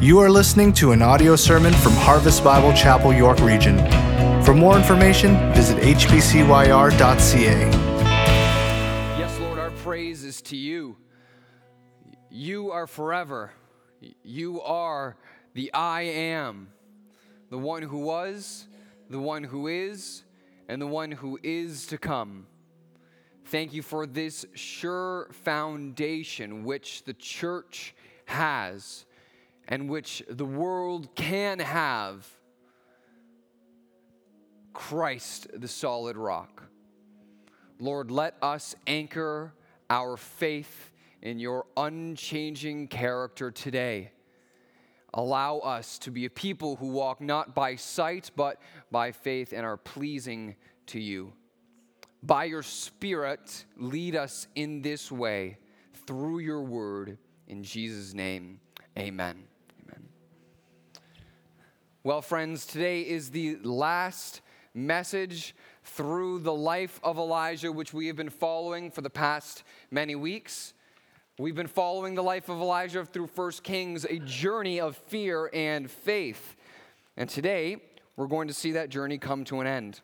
You are listening to an audio sermon from Harvest Bible Chapel, York Region. For more information, visit hbcyr.ca. Yes, Lord, our praise is to you. You are forever. You are the I am, the one who was, the one who is, and the one who is to come. Thank you for this sure foundation which the church has and which the world can have Christ, the solid rock. Lord, let us anchor our faith in your unchanging character today. Allow us to be a people who walk not by sight, but by faith and are pleasing to you. By your Spirit, lead us in this way through your word. In Jesus' name, amen. Well, friends, today is the last message through the life of Elijah, which we have been following for the past many weeks. We've been following the life of Elijah through 1 Kings, a journey of fear and faith. And today, we're going to see that journey come to an end.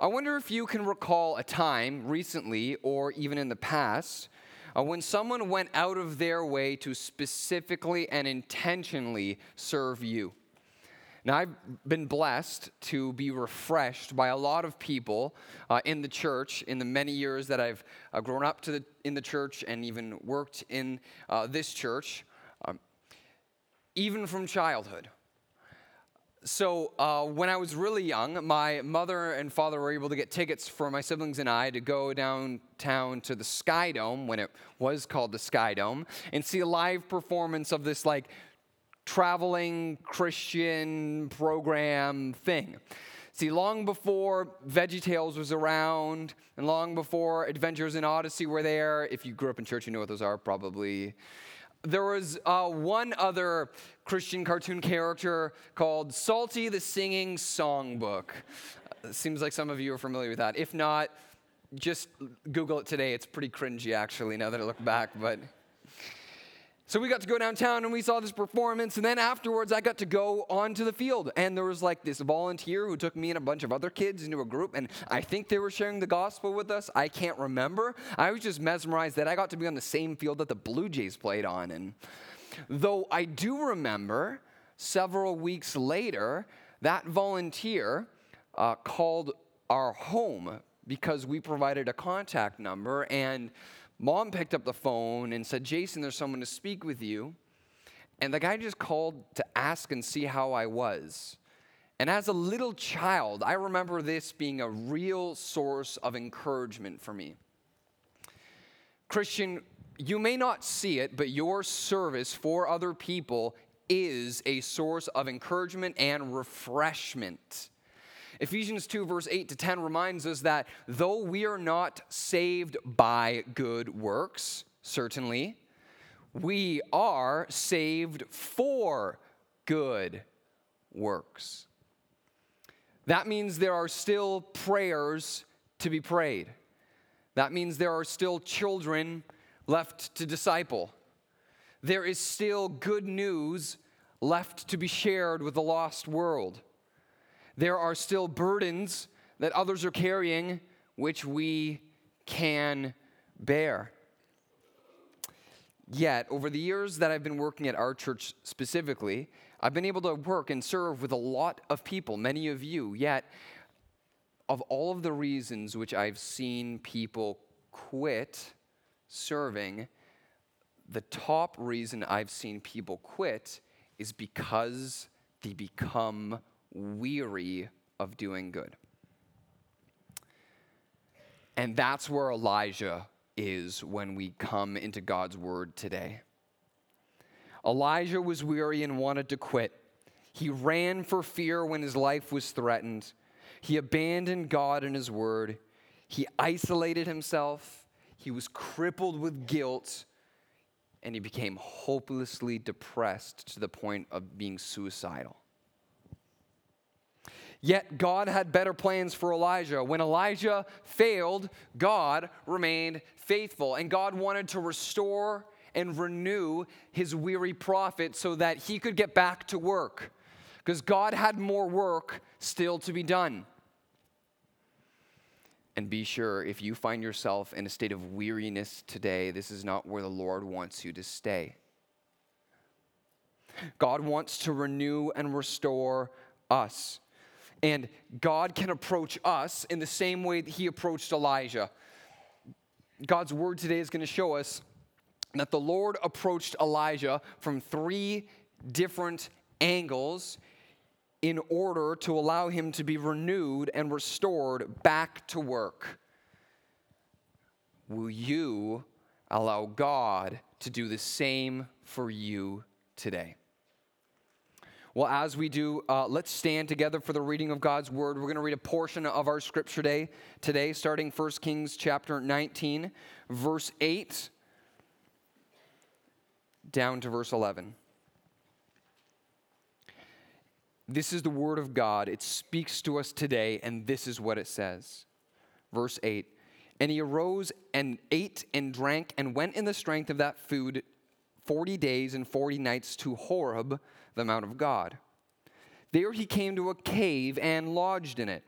I wonder if you can recall a time recently or even in the past uh, when someone went out of their way to specifically and intentionally serve you. Now, I've been blessed to be refreshed by a lot of people uh, in the church in the many years that I've uh, grown up to the, in the church and even worked in uh, this church, um, even from childhood. So, uh, when I was really young, my mother and father were able to get tickets for my siblings and I to go downtown to the Sky Dome, when it was called the Sky Dome, and see a live performance of this like traveling Christian program thing. See, long before VeggieTales was around, and long before Adventures in Odyssey were there, if you grew up in church, you know what those are probably. There was uh, one other Christian cartoon character called Salty the Singing Songbook. Uh, seems like some of you are familiar with that. If not, just Google it today. It's pretty cringy, actually, now that I look back, but. So we got to go downtown and we saw this performance. And then afterwards, I got to go onto the field. And there was like this volunteer who took me and a bunch of other kids into a group. And I think they were sharing the gospel with us. I can't remember. I was just mesmerized that I got to be on the same field that the Blue Jays played on. And though I do remember several weeks later, that volunteer uh, called our home because we provided a contact number. And Mom picked up the phone and said, Jason, there's someone to speak with you. And the guy just called to ask and see how I was. And as a little child, I remember this being a real source of encouragement for me. Christian, you may not see it, but your service for other people is a source of encouragement and refreshment. Ephesians 2, verse 8 to 10 reminds us that though we are not saved by good works, certainly, we are saved for good works. That means there are still prayers to be prayed. That means there are still children left to disciple. There is still good news left to be shared with the lost world there are still burdens that others are carrying which we can bear. Yet, over the years that I've been working at our church specifically, I've been able to work and serve with a lot of people, many of you. Yet, of all of the reasons which I've seen people quit serving, the top reason I've seen people quit is because they become weary of doing good. And that's where Elijah is when we come into God's word today. Elijah was weary and wanted to quit. He ran for fear when his life was threatened. He abandoned God and his word. He isolated himself. He was crippled with guilt. And he became hopelessly depressed to the point of being suicidal. Yet God had better plans for Elijah. When Elijah failed, God remained faithful, and God wanted to restore and renew his weary prophet so that he could get back to work. Because God had more work still to be done. And be sure if you find yourself in a state of weariness today, this is not where the Lord wants you to stay. God wants to renew and restore us. And God can approach us in the same way that He approached Elijah. God's word today is going to show us that the Lord approached Elijah from three different angles in order to allow him to be renewed and restored back to work. Will you allow God to do the same for you today? Well, as we do, uh, let's stand together for the reading of God's word. We're going to read a portion of our scripture day today, starting 1 Kings chapter 19, verse 8, down to verse 11. This is the word of God. It speaks to us today, and this is what it says. Verse 8 And he arose and ate and drank and went in the strength of that food 40 days and 40 nights to Horeb the Mount of God. There he came to a cave and lodged in it.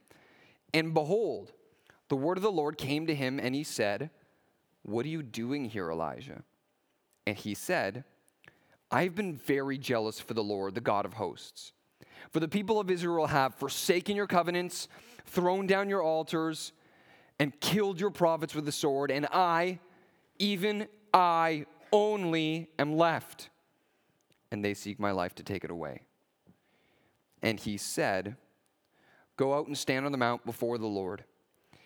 And behold, the word of the Lord came to him, and he said, What are you doing here, Elijah? And he said, I've been very jealous for the Lord, the God of hosts. For the people of Israel have forsaken your covenants, thrown down your altars, and killed your prophets with the sword, and I, even I only, am left and they seek my life to take it away. And he said, Go out and stand on the mount before the Lord.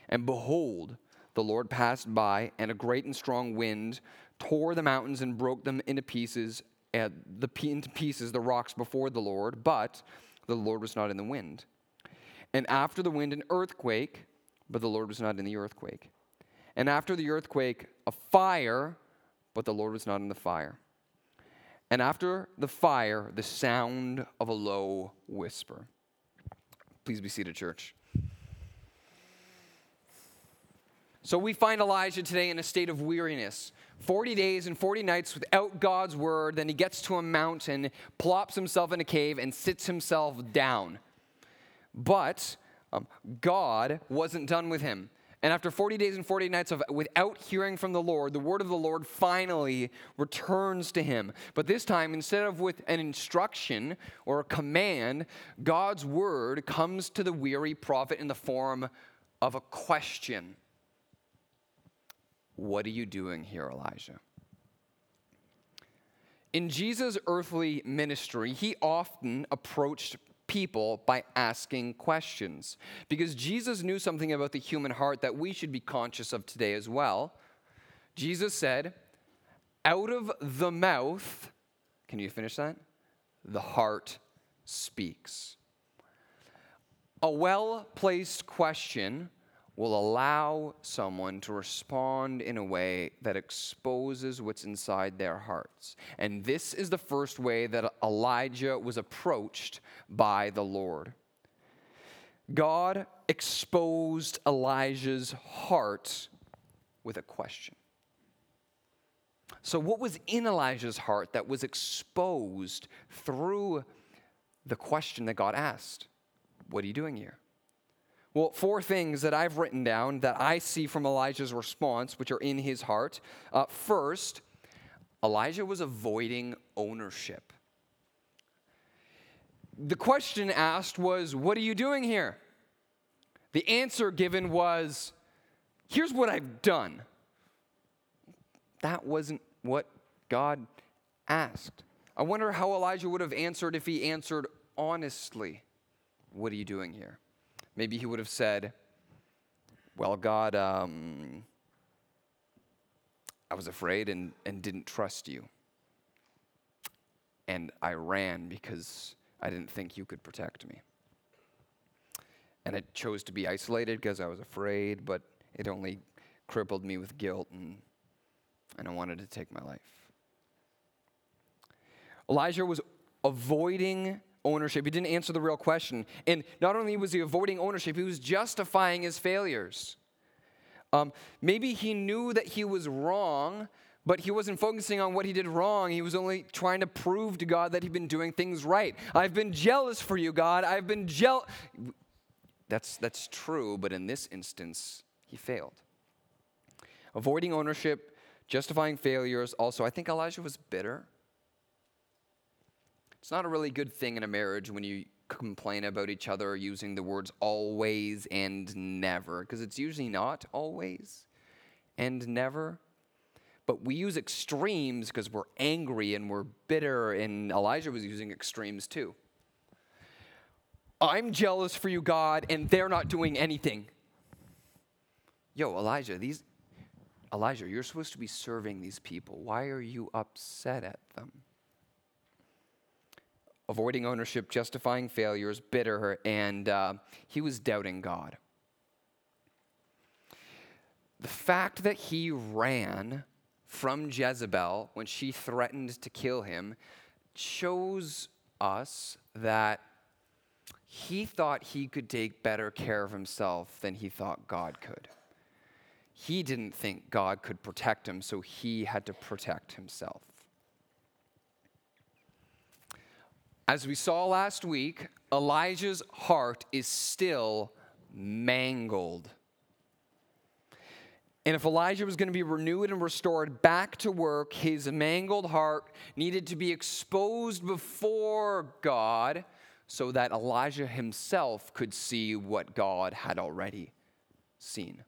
And behold, the Lord passed by, and a great and strong wind tore the mountains and broke them into pieces, the, into pieces the rocks before the Lord, but the Lord was not in the wind. And after the wind, an earthquake, but the Lord was not in the earthquake. And after the earthquake, a fire, but the Lord was not in the fire and after the fire, the sound of a low whisper. Please be seated, church. So we find Elijah today in a state of weariness. 40 days and 40 nights without God's word. Then he gets to a mountain, plops himself in a cave, and sits himself down. But um, God wasn't done with him. And after 40 days and 40 nights of without hearing from the Lord, the word of the Lord finally returns to him. But this time, instead of with an instruction or a command, God's word comes to the weary prophet in the form of a question What are you doing here, Elijah? In Jesus' earthly ministry, he often approached people by asking questions. Because Jesus knew something about the human heart that we should be conscious of today as well. Jesus said, Out of the mouth, can you finish that? The heart speaks. A well placed question will allow someone to respond in a way that exposes what's inside their hearts. And this is the first way that Elijah was approached by the Lord. God exposed Elijah's heart with a question. So, what was in Elijah's heart that was exposed through the question that God asked? What are you doing here? Well, four things that I've written down that I see from Elijah's response, which are in his heart. Uh, first, Elijah was avoiding ownership. The question asked was, What are you doing here? The answer given was, Here's what I've done. That wasn't what God asked. I wonder how Elijah would have answered if he answered honestly, What are you doing here? Maybe he would have said, Well, God, um, I was afraid and, and didn't trust you. And I ran because I didn't think you could protect me. And I chose to be isolated because I was afraid, but it only crippled me with guilt and, and I wanted to take my life. Elijah was avoiding ownership. He didn't answer the real question. And not only was he avoiding ownership, he was justifying his failures. Um, maybe he knew that he was wrong, But he wasn't focusing on what he did wrong. He was only trying to prove to God that he'd been doing things right. I've been jealous for you, God. I've been jealous. That's, that's true, but in this instance, he failed. Avoiding ownership, justifying failures. Also, I think Elijah was bitter. It's not a really good thing in a marriage when you complain about each other using the words always and never, because it's usually not always and never. But we use extremes because we're angry and we're bitter, and Elijah was using extremes too. I'm jealous for you, God, and they're not doing anything. Yo, Elijah, these Elijah, you're supposed to be serving these people. Why are you upset at them? Avoiding ownership, justifying failures, bitter, and uh, he was doubting God. The fact that he ran from Jezebel when she threatened to kill him shows us that he thought he could take better care of himself than he thought God could. He didn't think God could protect him, so he had to protect himself. As we saw last week, Elijah's heart is still mangled. And if Elijah was going to be renewed and restored back to work, his mangled heart needed to be exposed before God so that Elijah himself could see what God had already seen.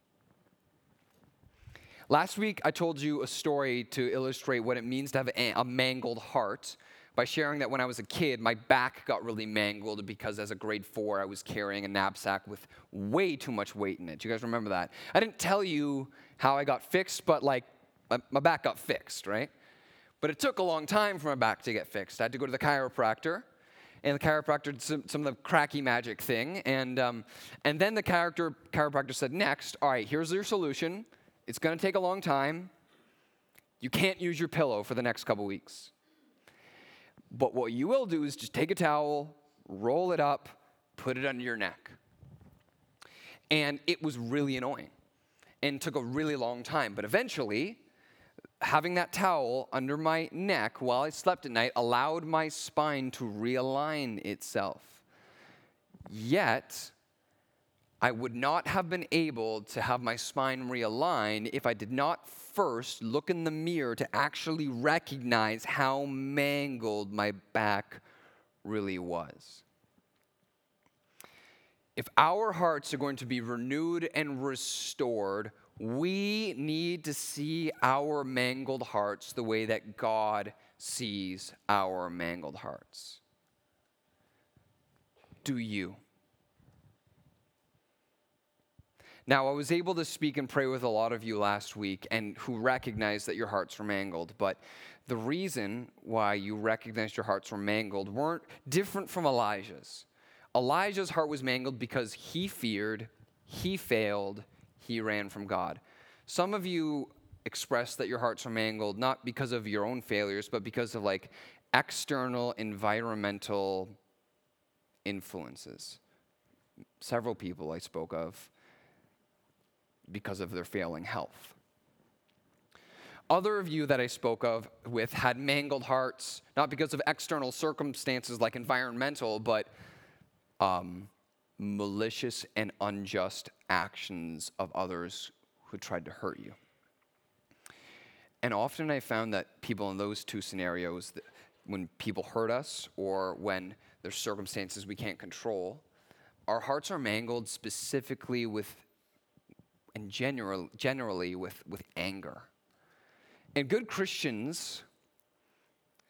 Last week, I told you a story to illustrate what it means to have a, mangled heart by sharing that when I was a kid, my back got really mangled because as a grade four, I was carrying a knapsack with way too much weight in it. Do you guys remember that? I didn't tell you how I got fixed, but like my back got fixed, right? But it took a long time for my back to get fixed. I had to go to the chiropractor and the chiropractor did some, some of the cracky magic thing. And, um, and then the character, chiropractor said, Next, all right, here's your solution. It's going to take a long time. You can't use your pillow for the next couple weeks. But what you will do is just take a towel, roll it up, put it under your neck. And it was really annoying and took a really long time. But eventually, having that towel under my neck while I slept at night allowed my spine to realign itself. Yet, I would not have been able to have my spine realign if I did not first look in the mirror to actually recognize how mangled my back really was. If our hearts are going to be renewed and restored, we need to see our mangled hearts the way that God sees our mangled hearts. Do you? Now, I was able to speak and pray with a lot of you last week and who recognized that your hearts were mangled, but the reason why you recognized your hearts were mangled weren't different from Elijah's. Elijah's heart was mangled because he feared, he failed, he ran from God. Some of you express that your hearts are mangled not because of your own failures, but because of like external environmental influences. Several people I spoke of because of their failing health. Other of you that I spoke of with had mangled hearts, not because of external circumstances like environmental, but um, malicious and unjust actions of others who tried to hurt you. And often I found that people in those two scenarios, when people hurt us or when there's circumstances we can't control, our hearts are mangled specifically with, and general, generally with, with anger. And good Christians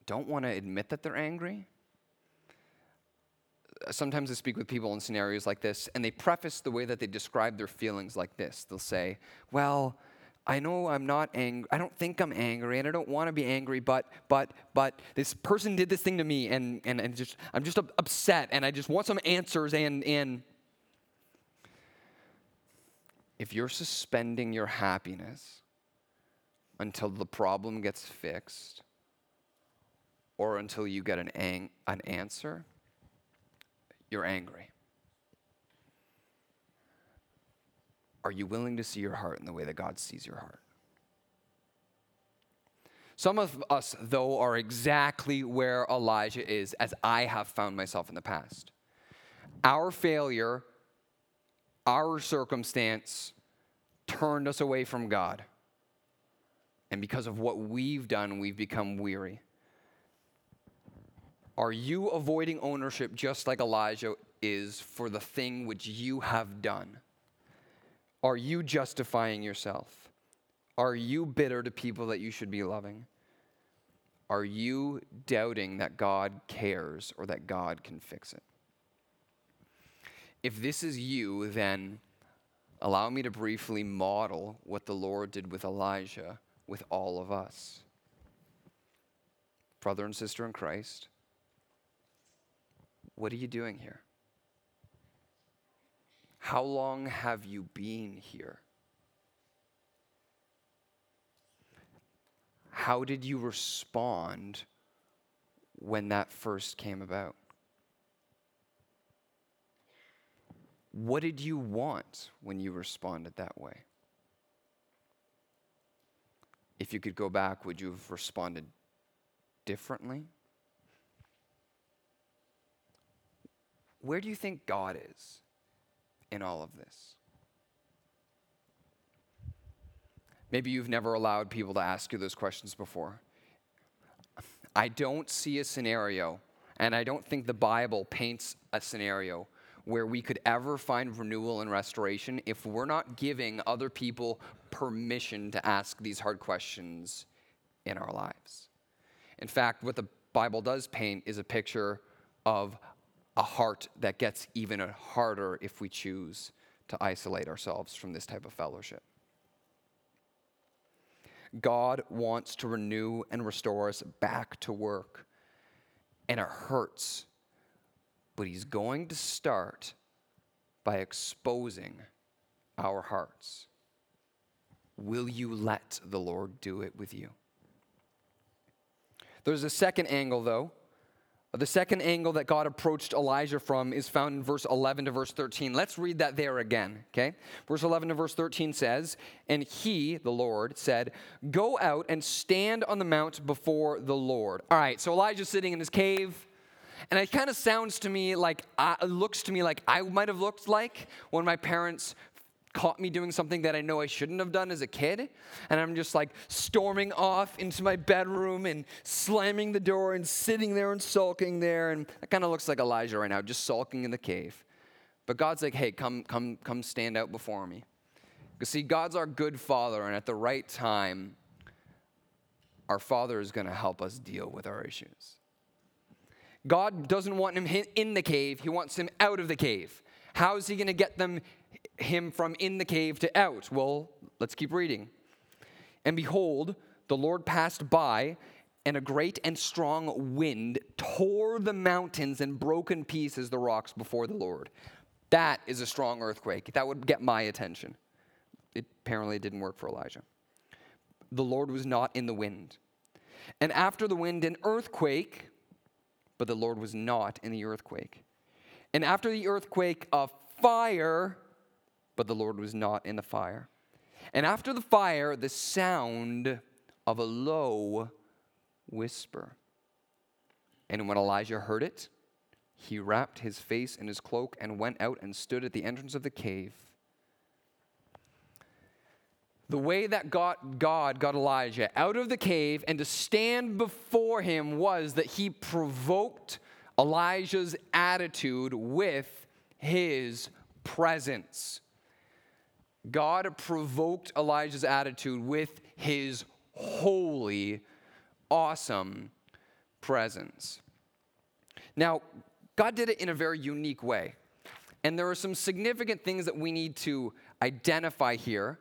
don't want to admit that they're angry sometimes I speak with people in scenarios like this, and they preface the way that they describe their feelings like this. They'll say, Well, I know I'm not angry. I don't think I'm angry, and I don't want to be angry, but, but, but this person did this thing to me, and, and, and just, I'm just upset, and I just want some answers, and, and if you're suspending your happiness until the problem gets fixed, or until you get an, ang- an answer, you're angry? Are you willing to see your heart in the way that God sees your heart? Some of us, though, are exactly where Elijah is, as I have found myself in the past. Our failure, our circumstance turned us away from God. And because of what we've done, we've become weary. Are you avoiding ownership just like Elijah is for the thing which you have done? Are you justifying yourself? Are you bitter to people that you should be loving? Are you doubting that God cares or that God can fix it? If this is you, then allow me to briefly model what the Lord did with Elijah with all of us. Brother and sister in Christ, what are you doing here? How long have you been here? How did you respond when that first came about? What did you want when you responded that way? If you could go back, would you have responded differently? Where do you think God is in all of this? Maybe you've never allowed people to ask you those questions before. I don't see a scenario, and I don't think the Bible paints a scenario where we could ever find renewal and restoration if we're not giving other people permission to ask these hard questions in our lives. In fact, what the Bible does paint is a picture of a heart that gets even harder if we choose to isolate ourselves from this type of fellowship. God wants to renew and restore us back to work. And it hurts. But He's going to start by exposing our hearts. Will you let the Lord do it with you? There's a second angle, though, the second angle that God approached Elijah from is found in verse 11 to verse 13. Let's read that there again, okay? Verse 11 to verse 13 says, And he, the Lord, said, Go out and stand on the mount before the Lord. All right, so Elijah's sitting in his cave. And it kind of sounds to me like, uh, looks to me like I might have looked like when my parents caught me doing something that I know I shouldn't have done as a kid. And I'm just like storming off into my bedroom and slamming the door and sitting there and sulking there. And it kind of looks like Elijah right now, just sulking in the cave. But God's like, hey, come, come, come stand out before me. Because see, God's our good father, and at the right time, our father is going to help us deal with our issues. God doesn't want him in the cave, he wants him out of the cave. How is he going to get them him from in the cave to out? Well, let's keep reading. And behold, the Lord passed by, and a great and strong wind tore the mountains and broke in pieces the rocks before the Lord. That is a strong earthquake. That would get my attention. It apparently didn't work for Elijah. The Lord was not in the wind. And after the wind, an earthquake, but the Lord was not in the earthquake. And after the earthquake, a fire, but the Lord was not in the fire. And after the fire, the sound of a low whisper. And when Elijah heard it, he wrapped his face in his cloak and went out and stood at the entrance of the cave. The way that God, God got Elijah out of the cave and to stand before him was that he provoked Elijah's attitude with his presence. God provoked Elijah's attitude with his holy, awesome presence. Now, God did it in a very unique way. And there are some significant things that we need to identify here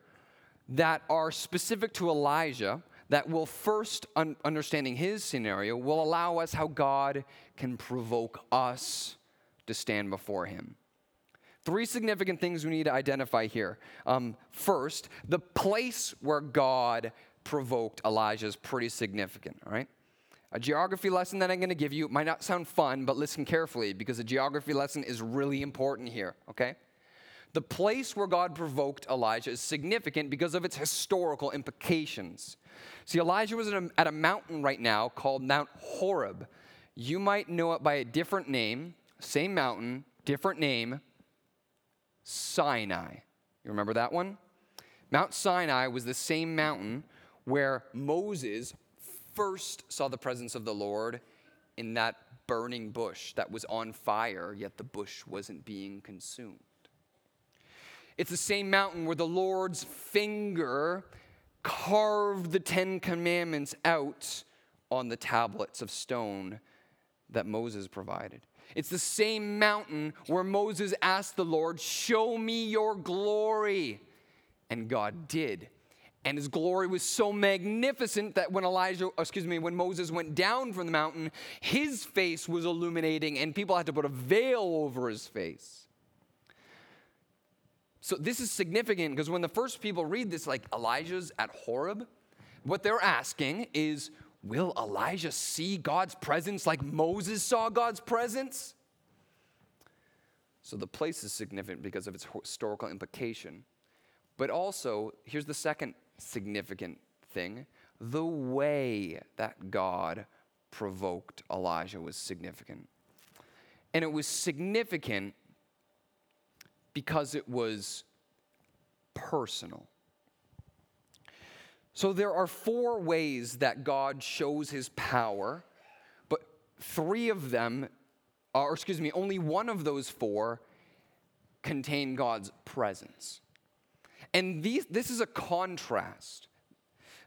that are specific to Elijah that will first, un- understanding his scenario, will allow us how God can provoke us to stand before him. Three significant things we need to identify here. Um, first, the place where God provoked Elijah is pretty significant, all right? A geography lesson that I'm going to give you might not sound fun, but listen carefully because a geography lesson is really important here, okay? The place where God provoked Elijah is significant because of its historical implications. See, Elijah was at a, mountain right now called Mount Horeb. You might know it by a different name, same mountain, different name, Sinai. You remember that one? Mount Sinai was the same mountain where Moses first saw the presence of the Lord in that burning bush that was on fire, yet the bush wasn't being consumed. It's the same mountain where the Lord's finger carved the Ten Commandments out on the tablets of stone that Moses provided. It's the same mountain where Moses asked the Lord, Show me your glory. And God did. And his glory was so magnificent that when Elijah, excuse me, when Moses went down from the mountain, his face was illuminating and people had to put a veil over his face. So this is significant because when the first people read this, like Elijah's at Horeb, what they're asking is, will Elijah see God's presence like Moses saw God's presence? So the place is significant because of its historical implication. But also, here's the second significant thing the way that God provoked Elijah was significant. And it was significant because it was personal. So there are four ways that God shows his power, but three of them, or excuse me, only one of those four contain God's presence. And these, this is a contrast.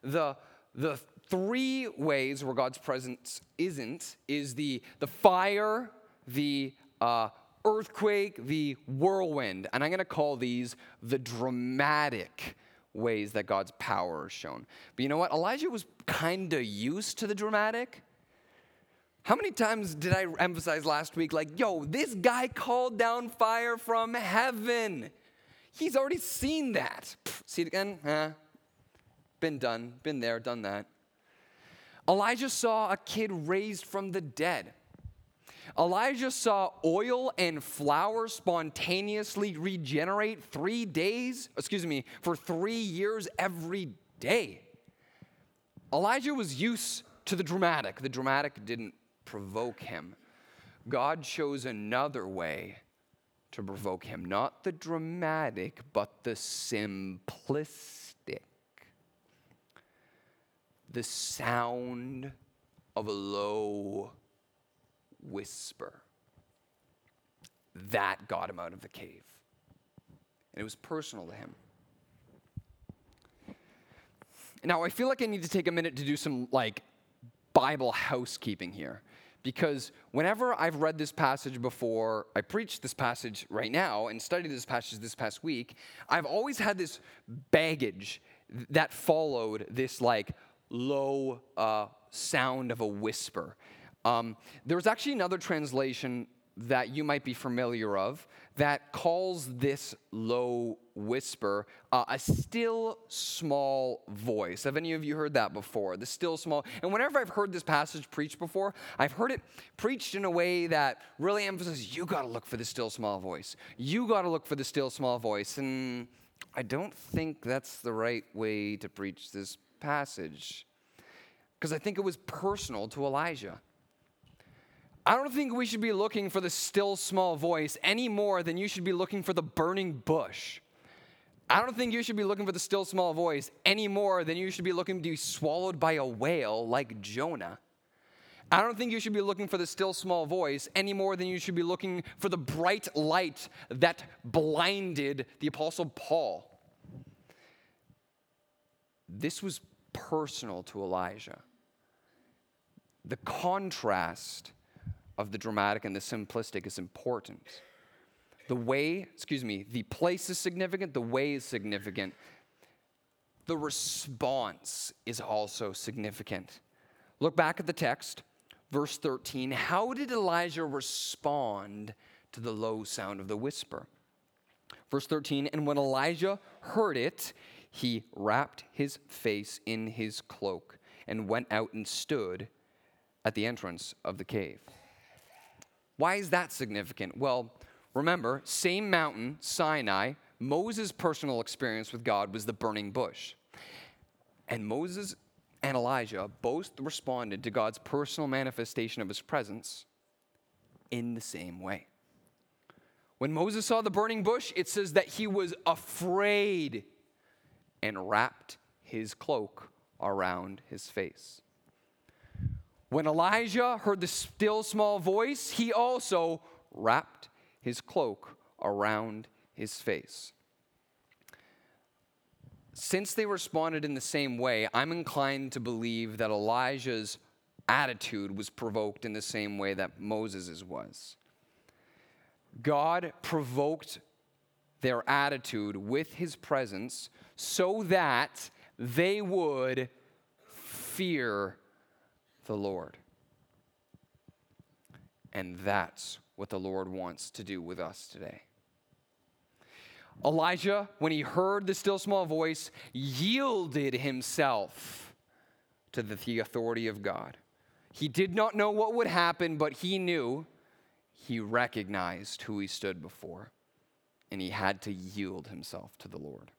The, the three ways where God's presence isn't is the, the fire, the uh, earthquake, the whirlwind. And I'm going to call these the dramatic ways that God's power is shown. But you know what? Elijah was kind of used to the dramatic. How many times did I emphasize last week, like, yo, this guy called down fire from heaven? He's already seen that. Pfft, see it again? Eh. Been done, been there, done that. Elijah saw a kid raised from the dead. Elijah saw oil and flour spontaneously regenerate three days, excuse me, for three years every day. Elijah was used to the dramatic. The dramatic didn't provoke him. God chose another way to provoke him. Not the dramatic, but the simplistic. The sound of a low whisper. That got him out of the cave. And it was personal to him. Now, I feel like I need to take a minute to do some like Bible housekeeping here because whenever I've read this passage before, I preached this passage right now and studied this passage this past week, I've always had this baggage that followed this like low uh, sound of a whisper. Um, there's actually another translation that you might be familiar of that calls this low whisper uh, a still small voice. Have any of you heard that before? The still small. And whenever I've heard this passage preached before, I've heard it preached in a way that really emphasizes you got to look for the still small voice. You got to look for the still small voice. And I don't think that's the right way to preach this passage because I think it was personal to Elijah. I don't think we should be looking for the still small voice any more than you should be looking for the burning bush. I don't think you should be looking for the still small voice any more than you should be looking to be swallowed by a whale like Jonah. I don't think you should be looking for the still small voice any more than you should be looking for the bright light that blinded the Apostle Paul. This was personal to Elijah. The contrast of the dramatic and the simplistic is important. The way, excuse me, the place is significant, the way is significant. The response is also significant. Look back at the text, verse 13. How did Elijah respond to the low sound of the whisper? Verse 13, and when Elijah heard it, he wrapped his face in his cloak and went out and stood at the entrance of the cave. Why is that significant? Well, Remember, same mountain, Sinai, Moses' personal experience with God was the burning bush. And Moses and Elijah both responded to God's personal manifestation of his presence in the same way. When Moses saw the burning bush, it says that he was afraid and wrapped his cloak around his face. When Elijah heard the still small voice, he also wrapped his cloak around his face. Since they responded in the same way, I'm inclined to believe that Elijah's attitude was provoked in the same way that Moses's was. God provoked their attitude with his presence so that they would fear the Lord. And that's what the Lord wants to do with us today. Elijah, when he heard the still small voice, yielded himself to the authority of God. He did not know what would happen, but he knew, he recognized who he stood before, and he had to yield himself to the Lord.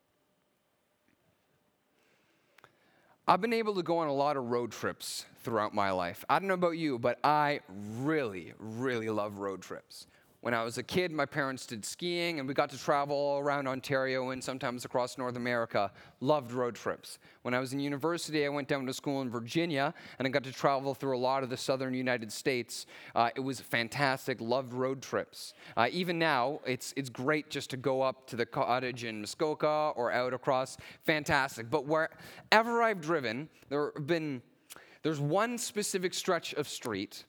I've been able to go on a lot of road trips throughout my life. I don't know about you, but I really, really love road trips. When I was a kid, my parents did skiing, and we got to travel all around Ontario and sometimes across North America. Loved road trips. When I was in university, I went down to school in Virginia, and I got to travel through a lot of the southern United States. Uh, it was fantastic. Loved road trips. Uh, even now, it's it's great just to go up to the cottage in Muskoka or out across. Fantastic. But wherever I've driven, there have been there's one specific stretch of street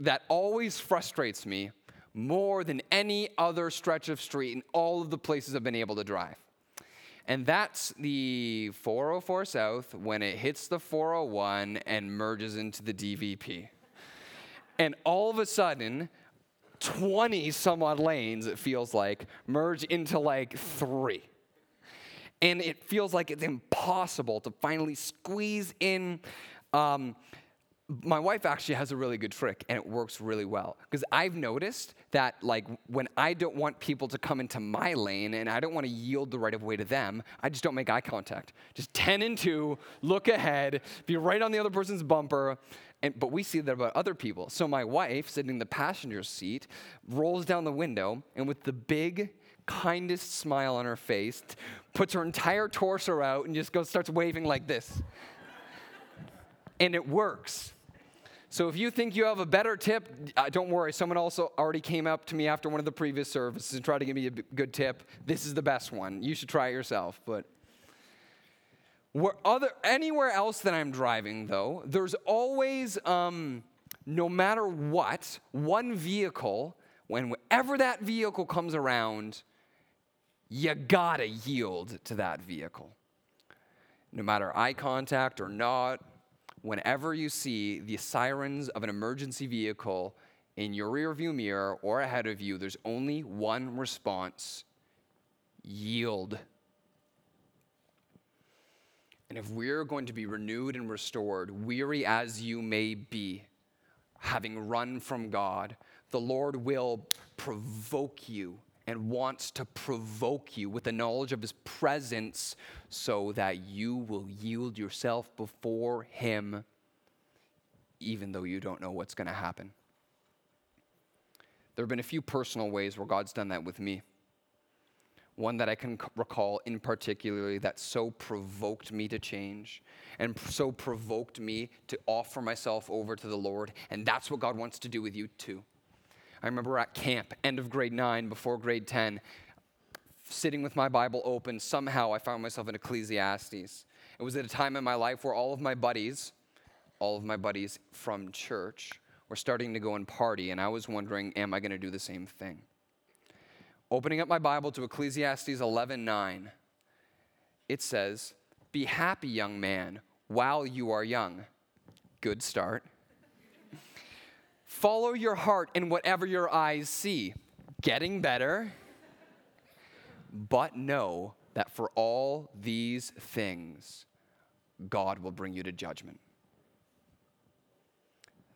that always frustrates me more than any other stretch of street in all of the places I've been able to drive. And that's the 404 South when it hits the 401 and merges into the DVP. And all of a sudden, 20 some odd lanes, it feels like, merge into like three. And it feels like it's impossible to finally squeeze in. Um, my wife actually has a really good trick and it works really well. Because i've noticed that like when i don't want people to come into my lane and i don't want to yield the right of way to them i just don't make eye contact. Just 10 and 2 look ahead be right on the other person's bumper and, but we see that about other people. So my wife sitting in the passenger seat rolls down the window and with the big kindest smile on her face puts her entire torso out and just goes starts waving like this and it works so if you think you have a better tip, uh, don't worry. Someone also already came up to me after one of the previous services and tried to give me a good tip. This is the best one. You should try it yourself. But where other anywhere else that I'm driving, though, there's always, um, no matter what, one vehicle. Whenever that vehicle comes around, you gotta yield to that vehicle. No matter eye contact or not, whenever you see the sirens of an emergency vehicle in your rearview mirror or ahead of you, there's only one response yield. And if we're going to be renewed and restored, weary as you may be, having run from God, the Lord will provoke you and wants to provoke you with the knowledge of his presence so that you will yield yourself before him even though you don't know what's going to happen. There have been a few personal ways where God's done that with me. One that I can recall in particularly that so provoked me to change and so provoked me to offer myself over to the Lord. And that's what God wants to do with you too. I remember at camp, end of grade nine, before grade 10, sitting with my Bible open, somehow I found myself in Ecclesiastes. It was at a time in my life where all of my buddies, all of my buddies from church, were starting to go and party, and I was wondering, am I going to do the same thing? Opening up my Bible to Ecclesiastes 11:9, it says, "Be happy, young man, while you are young." Good start. Follow your heart in whatever your eyes see. Getting better. But know that for all these things, God will bring you to judgment.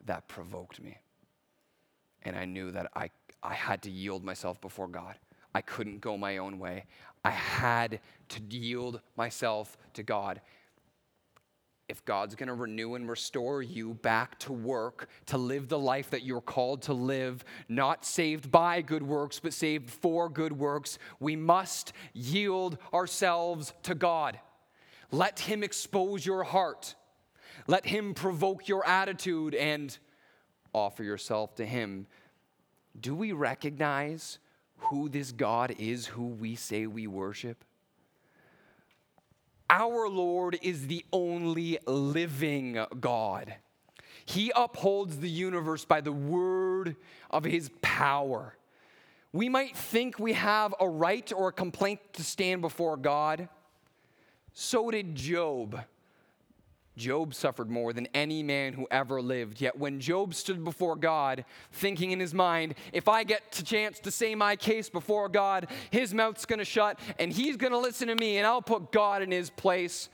That provoked me. And I knew that I, I had to yield myself before God. I couldn't go my own way. I had to yield myself to God. If God's going to renew and restore you back to work, to live the life that you're called to live, not saved by good works, but saved for good works, we must yield ourselves to God. Let Him expose your heart. Let Him provoke your attitude and offer yourself to Him. Do we recognize who this God is who we say we worship? Our Lord is the only living God. He upholds the universe by the word of his power. We might think we have a right or a complaint to stand before God. So did Job. Job suffered more than any man who ever lived. Yet when Job stood before God, thinking in his mind, if I get a chance to say my case before God, his mouth's going to shut and he's going to listen to me and I'll put God in his place.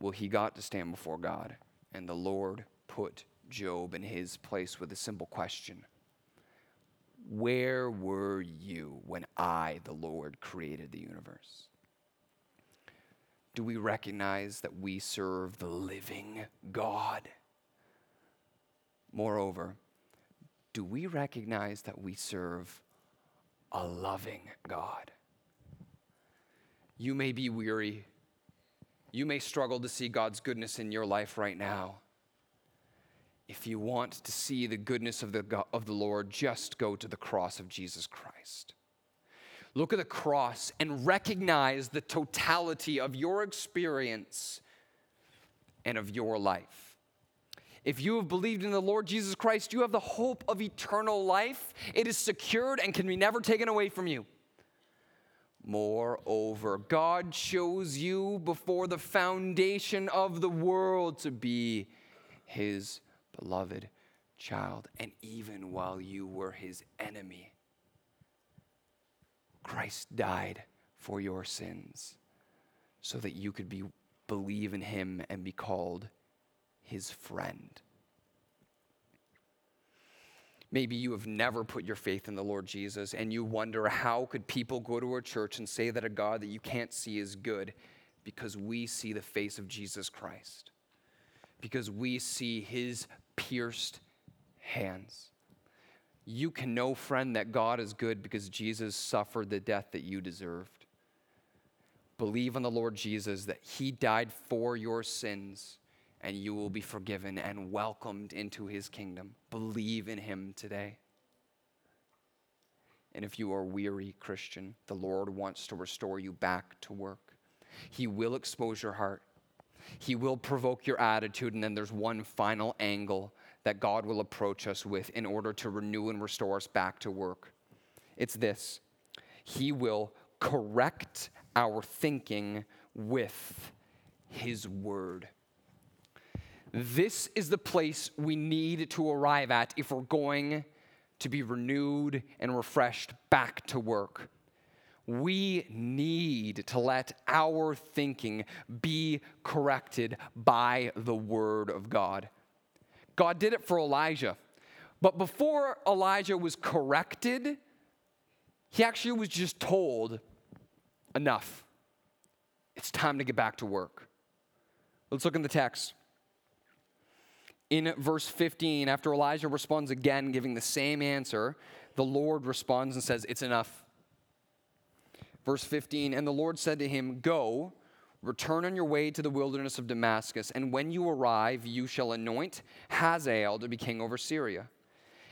Well, he got to stand before God, and the Lord put Job in his place with a simple question Where were you when I, the Lord, created the universe? Do we recognize that we serve the living God? Moreover, do we recognize that we serve a loving God? You may be weary. You may struggle to see God's goodness in your life right now. If you want to see the goodness of the, of the Lord, just go to the cross of Jesus Christ. Look at the cross and recognize the totality of your experience and of your life. If you have believed in the Lord Jesus Christ, you have the hope of eternal life. It is secured and can be never taken away from you. Moreover, God chose you before the foundation of the world to be his beloved child, and even while you were his enemy Christ died for your sins so that you could be believe in him and be called his friend. Maybe you have never put your faith in the Lord Jesus and you wonder how could people go to a church and say that a God that you can't see is good because we see the face of Jesus Christ. Because we see his pierced hands. You can know, friend, that God is good because Jesus suffered the death that you deserved. Believe in the Lord Jesus that He died for your sins and you will be forgiven and welcomed into His kingdom. Believe in Him today. And if you are weary, Christian, the Lord wants to restore you back to work. He will expose your heart, He will provoke your attitude, and then there's one final angle that God will approach us with in order to renew and restore us back to work. It's this He will correct our thinking with His Word. This is the place we need to arrive at if we're going to be renewed and refreshed back to work. We need to let our thinking be corrected by the Word of God. God did it for Elijah. But before Elijah was corrected, he actually was just told, enough. It's time to get back to work. Let's look in the text. In verse 15, after Elijah responds again, giving the same answer, the Lord responds and says, It's enough. Verse 15, and the Lord said to him, Go Return on your way to the wilderness of Damascus, and when you arrive, you shall anoint Hazael to be king over Syria.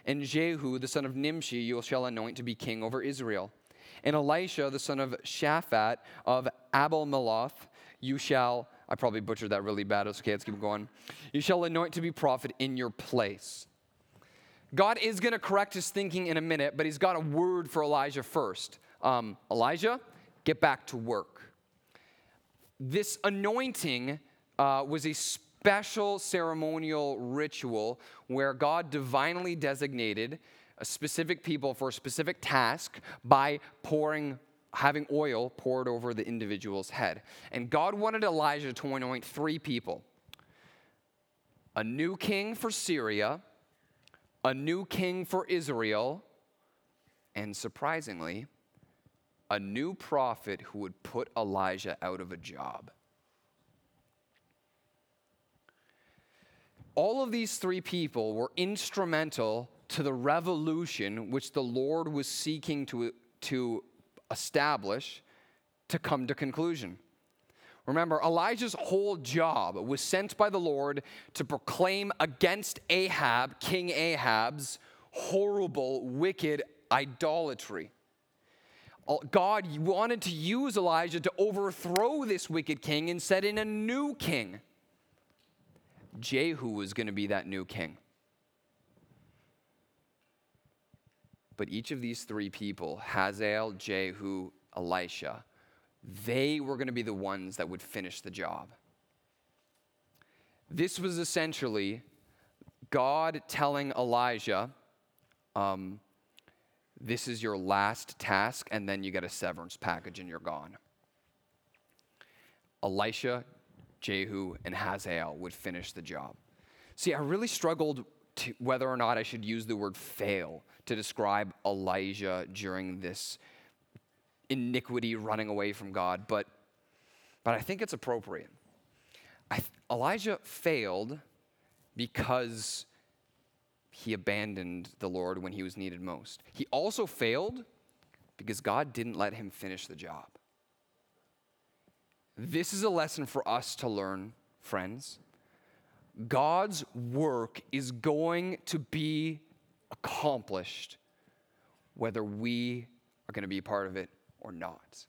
And Jehu, the son of Nimshi, you shall anoint to be king over Israel. And Elisha, the son of Shaphat of Abel Meholah, you shall, I probably butchered that really bad. It's okay, let's keep going. You shall anoint to be prophet in your place. God is going to correct his thinking in a minute, but he's got a word for Elijah first. Um, Elijah, get back to work this anointing uh, was a special ceremonial ritual where God divinely designated a specific people for a specific task by pouring having oil poured over the individual's head. And God wanted Elijah to anoint three people a new king for Syria, a new king for Israel, and surprisingly, a new prophet who would put Elijah out of a job. All of these three people were instrumental to the revolution which the Lord was seeking to, to establish to come to conclusion. Remember, Elijah's whole job was sent by the Lord to proclaim against Ahab, King Ahab's horrible, wicked idolatry. God wanted to use Elijah to overthrow this wicked king and set in a new king. Jehu was going to be that new king. But each of these three people, Hazael, Jehu, Elisha, they were going to be the ones that would finish the job. This was essentially God telling Elijah, um, This is your last task, and then you get a severance package and you're gone. Elisha, Jehu, and Hazael would finish the job. See, I really struggled to whether or not I should use the word fail to describe Elijah during this iniquity running away from God, but, but I think it's appropriate. I, Elijah failed because he abandoned the Lord when he was needed most. He also failed because God didn't let him finish the job. This is a lesson for us to learn, friends. God's work is going to be accomplished whether we are going to be a part of it or not.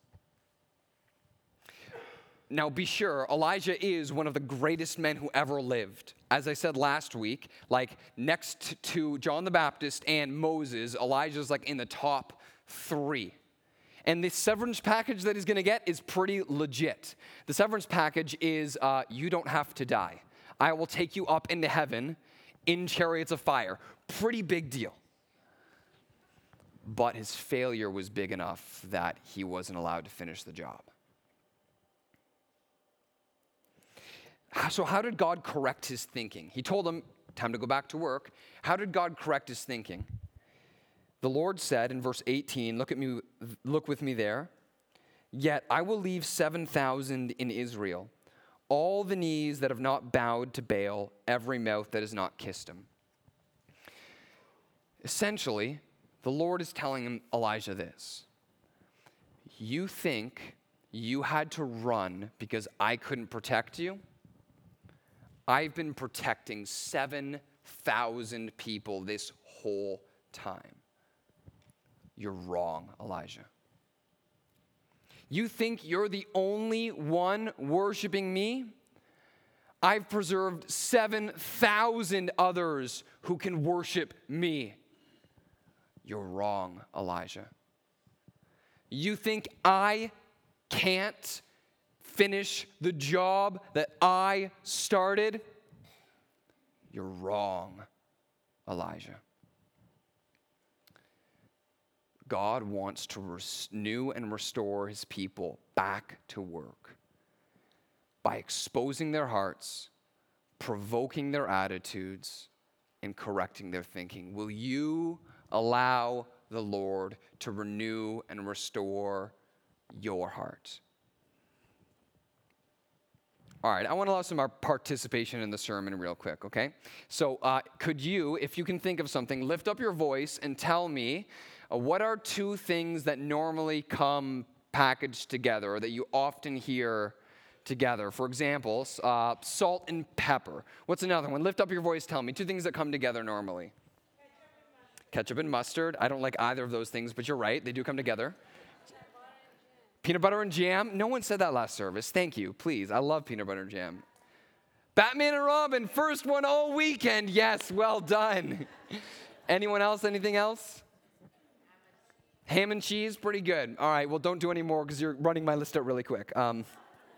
Now, be sure, Elijah is one of the greatest men who ever lived. As I said last week, like next to John the Baptist and Moses, Elijah's like in the top three. And the severance package that he's gonna get is pretty legit. The severance package is uh, you don't have to die. I will take you up into heaven in chariots of fire. Pretty big deal but his failure was big enough that he wasn't allowed to finish the job. So, how did God correct his thinking? He told him, Time to go back to work. How did God correct his thinking? The Lord said in verse 18, look at me, look with me there. Yet I will leave 7,000 in Israel, all the knees that have not bowed to Baal, every mouth that has not kissed him. Essentially, the Lord is telling Elijah this You think you had to run because I couldn't protect you? I've been protecting 7,000 people this whole time. You're wrong, Elijah. You think you're the only one worshiping me? I've preserved 7,000 others who can worship me. You're wrong, Elijah. You think I can't finish the job that I started? You're wrong, Elijah. God wants to renew and restore his people back to work by exposing their hearts, provoking their attitudes, and correcting their thinking. Will you allow the Lord to renew and restore your heart. All right, I want to allow some our participation in the sermon real quick, okay? So, uh, could you, if you can think of something, lift up your voice and tell me uh, what are two things that normally come packaged together or that you often hear together? For example, uh, salt and pepper. What's another one? Lift up your voice, tell me two things that come together normally ketchup and mustard. I don't like either of those things, but you're right, they do come together. Peanut butter and jam. No one said that last service. Thank you, please. I love peanut butter and jam. Batman and Robin, first one all weekend. Yes, well done. Anyone else? Anything else? Ham and cheese, pretty good. All right, well, don't do any more because you're running my list out really quick. Um,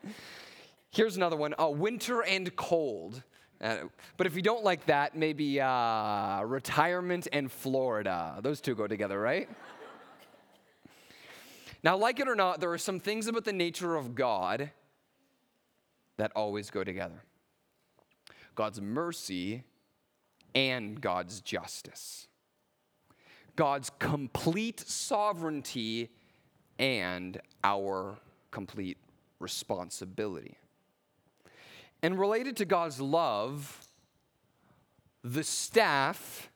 here's another one uh, winter and cold. Uh, but if you don't like that, maybe uh, retirement and Florida. Those two go together, right? Now, like it or not, there are some things about the nature of God that always go together God's mercy and God's justice. God's complete sovereignty and our complete responsibility. And related to God's love, the staff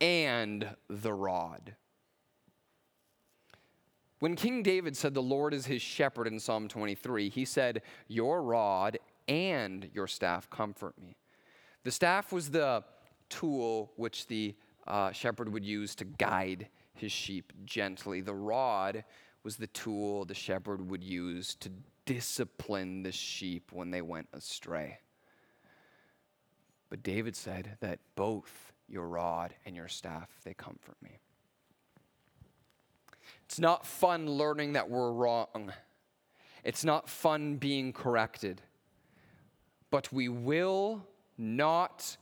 and the rod. When King David said, The Lord is his shepherd in Psalm 23, he said, Your rod and your staff comfort me. The staff was the tool which the uh, shepherd would use to guide his sheep gently. The rod was the tool the shepherd would use to discipline the sheep when they went astray. But David said that both your rod and your staff, they comfort me. It's not fun learning that we're wrong. It's not fun being corrected. But we will not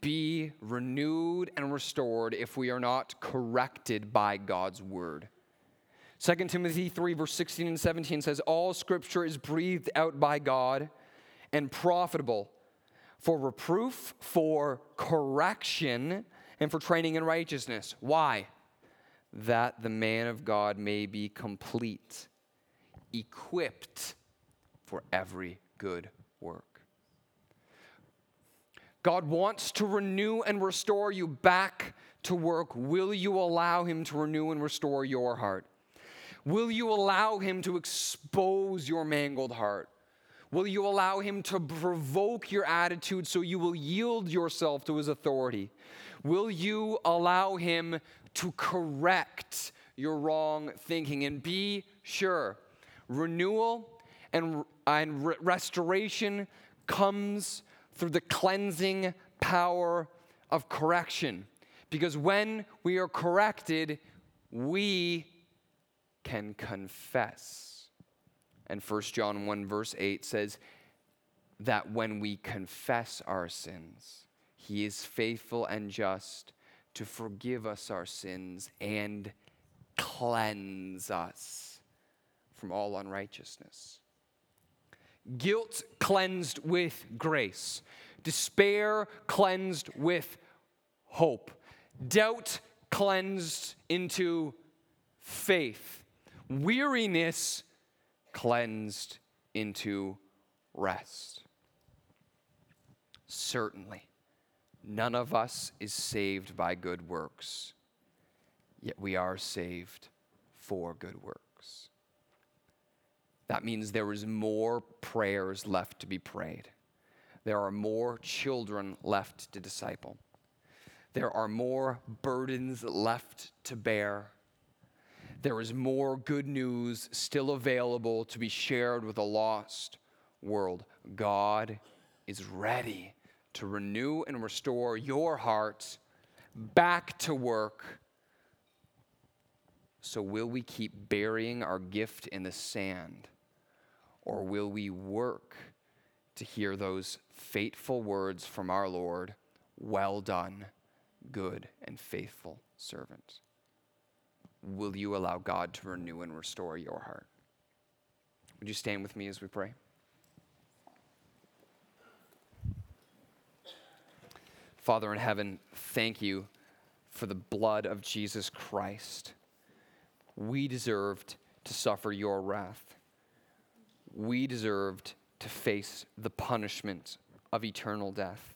be renewed and restored if we are not corrected by God's word. 2 Timothy 3, verse 16 and 17 says, All scripture is breathed out by God and profitable for reproof, for correction, and for training in righteousness. Why? That the man of God may be complete, equipped for every good work. God wants to renew and restore you back to work. Will you allow Him to renew and restore your heart? Will you allow Him to expose your mangled heart? Will you allow Him to provoke your attitude so you will yield yourself to His authority? Will you allow Him to correct your wrong thinking? And be sure, renewal and, and restoration comes through the cleansing power of correction. Because when we are corrected, we can confess. And 1 John 1, verse 8 says that when we confess our sins, he is faithful and just to forgive us our sins and cleanse us from all unrighteousness. Guilt cleansed with grace, despair cleansed with hope, doubt cleansed into faith, weariness cleansed into rest. Certainly, none of us is saved by good works, yet we are saved for good works. That means there is more prayers left to be prayed. There are more children left to disciple. There are more burdens left to bear. There is more good news still available to be shared with a lost world. God is ready to renew and restore your heart back to work. So, will we keep burying our gift in the sand? Or will we work to hear those fateful words from our Lord, Well done, good and faithful servant? Will you allow God to renew and restore your heart? Would you stand with me as we pray? Father in heaven, thank you for the blood of Jesus Christ. We deserved to suffer your wrath we deserved to face the punishment of eternal death.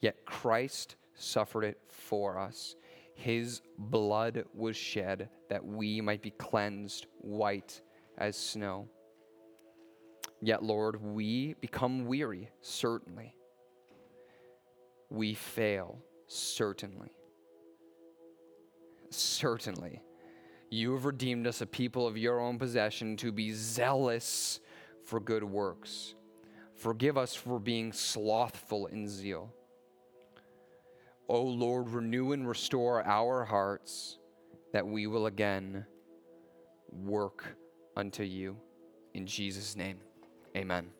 Yet Christ suffered it for us. His blood was shed that we might be cleansed white as snow. Yet, Lord, we become weary, certainly. We fail, certainly. Certainly. You have redeemed us, a people of your own possession, to be zealous for good works. Forgive us for being slothful in zeal. O Lord, renew and restore our hearts that we will again work unto you. In Jesus' name, amen.